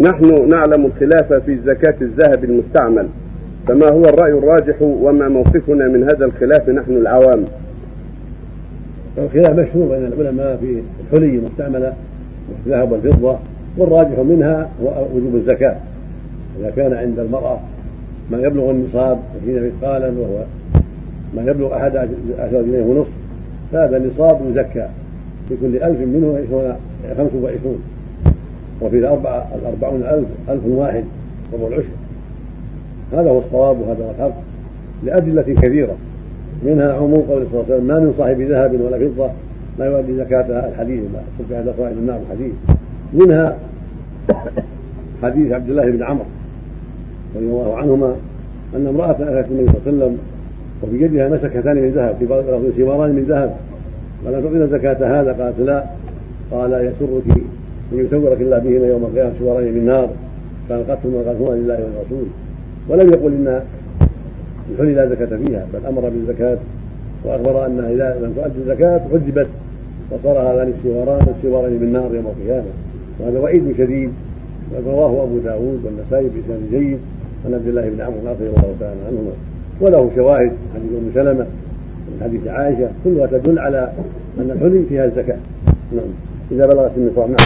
نحن نعلم الخلاف في زكاة الذهب المستعمل فما هو الرأي الراجح وما موقفنا من هذا الخلاف نحن العوام؟ الخلاف مشهور بين العلماء في الحلي المستعملة الذهب والفضة والراجح منها هو وجوب الزكاة. إذا كان عند المرأة ما يبلغ النصاب عشرين مثقالا وهو ما يبلغ أحد عشر جنيه ونصف فهذا النصاب يزكى في كل ألف منه عشرون خمس وعشرون. وفي الأربعة الأربعون ألف ألف واحد ربع العشر. هذا هو الصواب وهذا هو الحق لأدلة كثيرة منها عموم قول صلى الله عليه وسلم ما من صاحب ذهب ولا فضة لا يؤدي زكاتها الحديث ما صف عند صاحب النار الحديث. منها حديث عبد الله بن عمرو رضي الله عنهما أن امرأة أتت النبي صلى الله عليه وسلم وفي يدها مسكتان من ذهب في سواران من ذهب قال تعطينا زكاة هذا. قالت لا. قال يسرك أن يسورك الله بهما يوم القيامة سوارين من نار ما قتلهما لله والرسول ولم يقل إن الحلي لا زكاة فيها بل أمر بالزكاة وأخبر أنها إذا لم تؤدي الزكاة عذبت وصار هذان السواران السوارين من نار يوم القيامة. وهذا وعيد شديد. رواه أبو داود والنسائي بإسناد جيد عن عبد الله بن عمرو رضي الله تعالى عنهما. وله شواهد حديث أم سلمة من حديث عائشة كلها تدل على أن الحلي فيها الزكاة. نعم. إذا بلغت النصاب نعم.